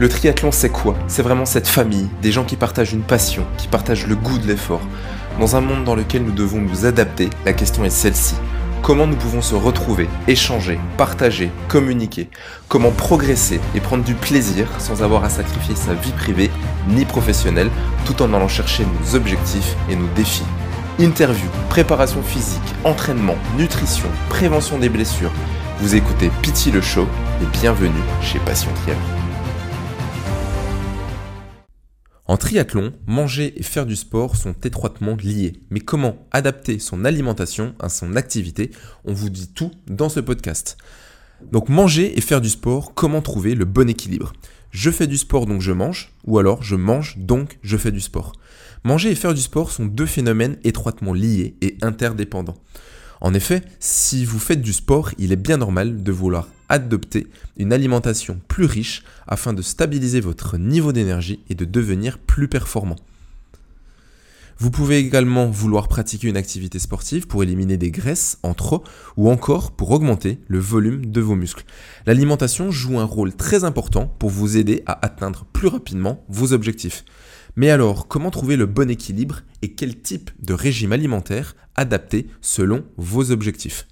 Le triathlon, c'est quoi? C'est vraiment cette famille, des gens qui partagent une passion, qui partagent le goût de l'effort. Dans un monde dans lequel nous devons nous adapter, la question est celle-ci. Comment nous pouvons se retrouver, échanger, partager, communiquer? Comment progresser et prendre du plaisir sans avoir à sacrifier sa vie privée ni professionnelle tout en allant chercher nos objectifs et nos défis? Interview, préparation physique, entraînement, nutrition, prévention des blessures. Vous écoutez Pity le Show et bienvenue chez Passion Triathlon. En triathlon, manger et faire du sport sont étroitement liés. Mais comment adapter son alimentation à son activité? On vous dit tout dans ce podcast. Donc manger et faire du sport, comment trouver le bon équilibre? Je fais du sport donc je mange, ou alors je mange donc je fais du sport. Manger et faire du sport sont deux phénomènes étroitement liés et interdépendants. En effet, si vous faites du sport, il est bien normal de vouloir adopter une alimentation plus riche afin de stabiliser votre niveau d'énergie et de devenir plus performant. Vous pouvez également vouloir pratiquer une activité sportive pour éliminer des graisses en trop ou encore pour augmenter le volume de vos muscles. L'alimentation joue un rôle très important pour vous aider à atteindre plus rapidement vos objectifs. Mais alors, comment trouver le bon équilibre et quel type de régime alimentaire adapter selon vos objectifs?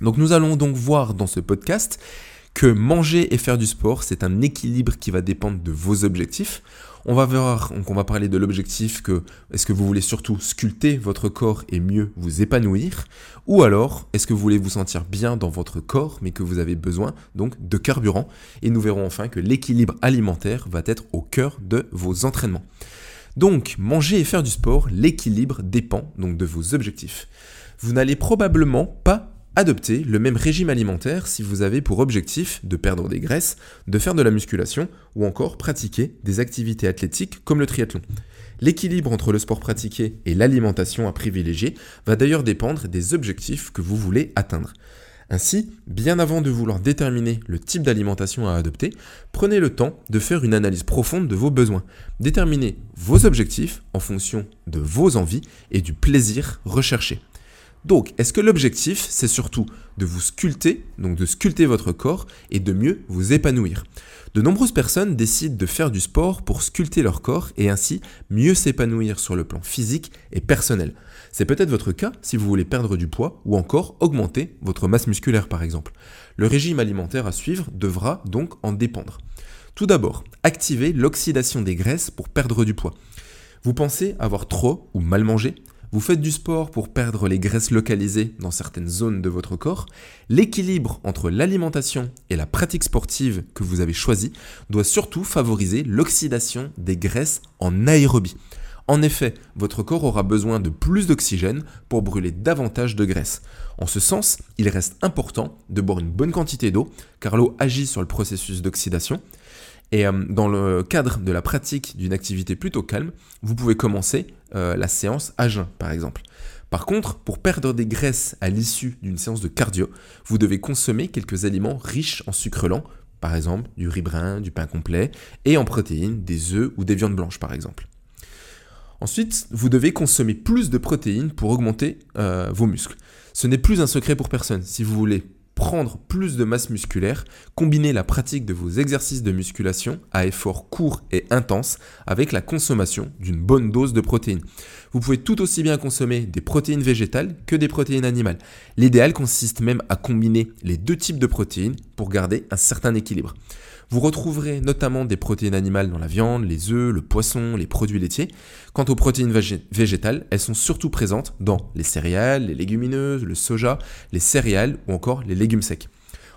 Donc nous allons donc voir dans ce podcast que manger et faire du sport, c'est un équilibre qui va dépendre de vos objectifs. On va voir, on va parler de l'objectif que est-ce que vous voulez surtout sculpter votre corps et mieux vous épanouir? Ou alors est-ce que vous voulez vous sentir bien dans votre corps mais que vous avez besoin donc de carburant? Et nous verrons enfin que l'équilibre alimentaire va être au cœur de vos entraînements. Donc, manger et faire du sport, l'équilibre dépend donc de vos objectifs. Vous n'allez probablement pas Adoptez le même régime alimentaire si vous avez pour objectif de perdre des graisses, de faire de la musculation ou encore pratiquer des activités athlétiques comme le triathlon. L'équilibre entre le sport pratiqué et l'alimentation à privilégier va d'ailleurs dépendre des objectifs que vous voulez atteindre. Ainsi, bien avant de vouloir déterminer le type d'alimentation à adopter, prenez le temps de faire une analyse profonde de vos besoins. Déterminez vos objectifs en fonction de vos envies et du plaisir recherché. Donc, est-ce que l'objectif, c'est surtout de vous sculpter, donc de sculpter votre corps et de mieux vous épanouir? De nombreuses personnes décident de faire du sport pour sculpter leur corps et ainsi mieux s'épanouir sur le plan physique et personnel. C'est peut-être votre cas si vous voulez perdre du poids ou encore augmenter votre masse musculaire par exemple. Le régime alimentaire à suivre devra donc en dépendre. Tout d'abord, activez l'oxydation des graisses pour perdre du poids. Vous pensez avoir trop ou mal mangé? Vous faites du sport pour perdre les graisses localisées dans certaines zones de votre corps, l'équilibre entre l'alimentation et la pratique sportive que vous avez choisie doit surtout favoriser l'oxydation des graisses en aérobie. En effet, votre corps aura besoin de plus d'oxygène pour brûler davantage de graisse. En ce sens, il reste important de boire une bonne quantité d'eau, car l'eau agit sur le processus d'oxydation, et euh, dans le cadre de la pratique d'une activité plutôt calme, vous pouvez commencer euh, la séance à jeun, par exemple. Par contre, pour perdre des graisses à l'issue d'une séance de cardio, vous devez consommer quelques aliments riches en sucre lent, par exemple du riz brun, du pain complet, et en protéines, des œufs ou des viandes blanches, par exemple. Ensuite, vous devez consommer plus de protéines pour augmenter euh, vos muscles. Ce n'est plus un secret pour personne. Si vous voulez prendre plus de masse musculaire, combiner la pratique de vos exercices de musculation à effort court et intense avec la consommation d'une bonne dose de protéines. Vous pouvez tout aussi bien consommer des protéines végétales que des protéines animales. L'idéal consiste même à combiner les deux types de protéines pour garder un certain équilibre. Vous retrouverez notamment des protéines animales dans la viande, les œufs, le poisson, les produits laitiers. Quant aux protéines végétales, elles sont surtout présentes dans les céréales, les légumineuses, le soja, les céréales ou encore les légumes secs.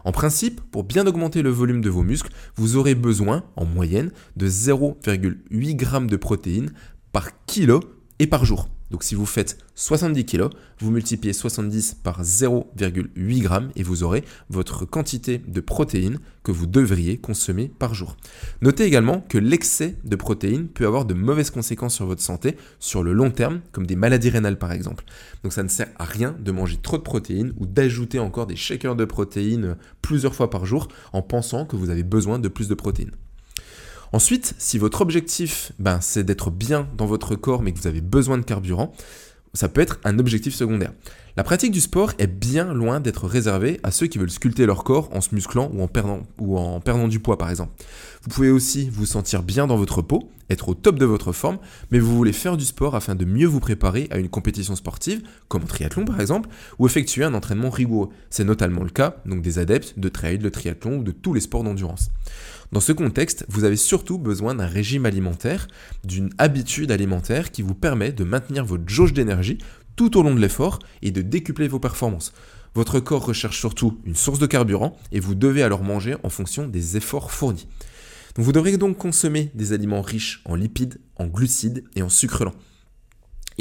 En principe, pour bien augmenter le volume de vos muscles, vous aurez besoin, en moyenne, de 0,8 g de protéines par kilo et par jour. Donc si vous faites 70 kg, vous multipliez 70 par 0,8 g et vous aurez votre quantité de protéines que vous devriez consommer par jour. Notez également que l'excès de protéines peut avoir de mauvaises conséquences sur votre santé sur le long terme, comme des maladies rénales par exemple. Donc ça ne sert à rien de manger trop de protéines ou d'ajouter encore des shakers de protéines plusieurs fois par jour en pensant que vous avez besoin de plus de protéines. Ensuite, si votre objectif, ben, c'est d'être bien dans votre corps mais que vous avez besoin de carburant, ça peut être un objectif secondaire. La pratique du sport est bien loin d'être réservée à ceux qui veulent sculpter leur corps en se musclant ou en perdant, du poids par exemple. Vous pouvez aussi vous sentir bien dans votre peau, être au top de votre forme, mais vous voulez faire du sport afin de mieux vous préparer à une compétition sportive, comme au triathlon par exemple, ou effectuer un entraînement rigoureux. C'est notamment le cas donc des adeptes de trail, de triathlon ou de tous les sports d'endurance. Dans ce contexte, vous avez surtout besoin d'un régime alimentaire, d'une habitude alimentaire qui vous permet de maintenir votre jauge d'énergie tout au long de l'effort et de décupler vos performances. Votre corps recherche surtout une source de carburant et vous devez alors manger en fonction des efforts fournis. vous devrez donc consommer des aliments riches en lipides, en glucides et en sucres lents.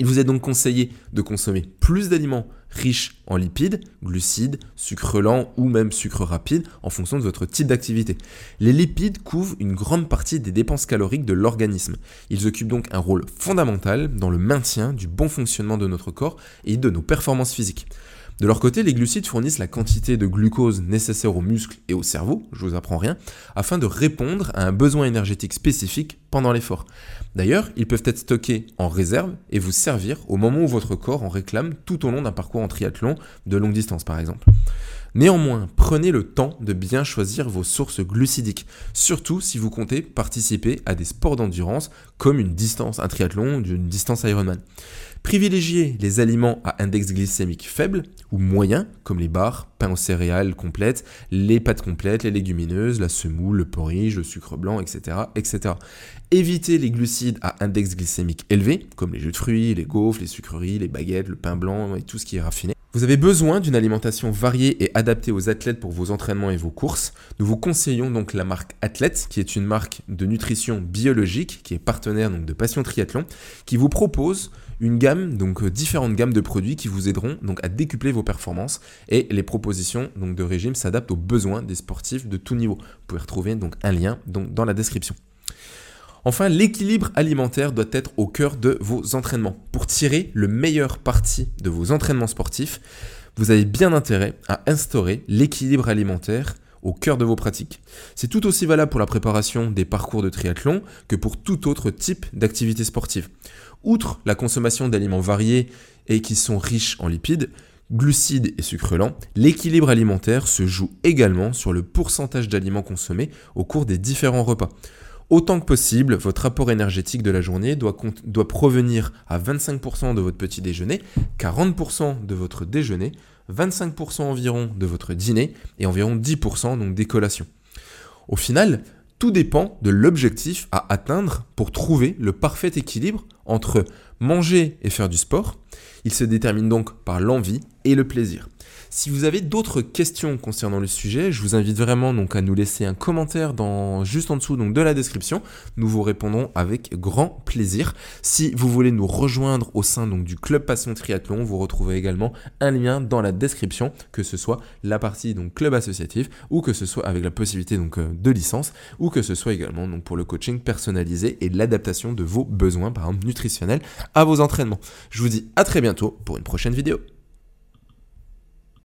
Il vous est donc conseillé de consommer plus d'aliments riches en lipides, glucides, sucres lents ou même sucres rapides en fonction de votre type d'activité. Les lipides couvrent une grande partie des dépenses caloriques de l'organisme. Ils occupent donc un rôle fondamental dans le maintien du bon fonctionnement de notre corps et de nos performances physiques. De leur côté, les glucides fournissent la quantité de glucose nécessaire aux muscles et au cerveau, je vous apprends rien, afin de répondre à un besoin énergétique spécifique pendant l'effort. D'ailleurs, ils peuvent être stockés en réserve et vous servir au moment où votre corps en réclame tout au long d'un parcours en triathlon de longue distance par exemple. Néanmoins, prenez le temps de bien choisir vos sources glucidiques, surtout si vous comptez participer à des sports d'endurance comme une distance, un triathlon ou une distance Ironman. Privilégiez les aliments à index glycémique faible ou moyen, comme les barres, pain aux céréales complètes, les pâtes complètes, les légumineuses, la semoule, le porridge, le sucre blanc, etc. etc. Évitez les glucides à index glycémique élevé, comme les jus de fruits, les gaufres, les sucreries, les baguettes, le pain blanc et tout ce qui est raffiné. Vous avez besoin d'une alimentation variée et adaptée aux athlètes pour vos entraînements et vos courses. Nous vous conseillons donc la marque Athlète, qui est une marque de nutrition biologique, qui est partenaire donc de Passion Triathlon, qui vous propose une gamme, donc euh, différentes gammes de produits qui vous aideront donc à décupler vos performances et les propositions donc de régime s'adaptent aux besoins des sportifs de tout niveau. Vous pouvez retrouver donc un lien donc dans la description. Enfin, l'équilibre alimentaire doit être au cœur de vos entraînements. Pour tirer le meilleur parti de vos entraînements sportifs, vous avez bien intérêt à instaurer l'équilibre alimentaire au cœur de vos pratiques. C'est tout aussi valable pour la préparation des parcours de triathlon que pour tout autre type d'activité sportive. Outre la consommation d'aliments variés et qui sont riches en lipides, glucides et sucres lents, l'équilibre alimentaire se joue également sur le pourcentage d'aliments consommés au cours des différents repas. Autant que possible, votre apport énergétique de la journée doit, provenir à 25% de votre petit déjeuner, 40% de votre déjeuner, 25% environ de votre dîner et environ 10% donc des collations. Au final, tout dépend de l'objectif à atteindre pour trouver le parfait équilibre entre manger et faire du sport. Il se détermine donc par l'envie et le plaisir. Si vous avez d'autres questions concernant le sujet, je vous invite vraiment donc à nous laisser un commentaire dans, juste en dessous donc de la description. Nous vous répondrons avec grand plaisir. Si vous voulez nous rejoindre au sein du club Passion Triathlon, vous retrouvez également un lien dans la description, que ce soit la partie donc club associatif ou que ce soit avec la possibilité donc euh, de licence ou que ce soit également donc pour le coaching personnalisé et l'adaptation de vos besoins par exemple nutritionnels à vos entraînements. Je vous dis à très bientôt pour une prochaine vidéo.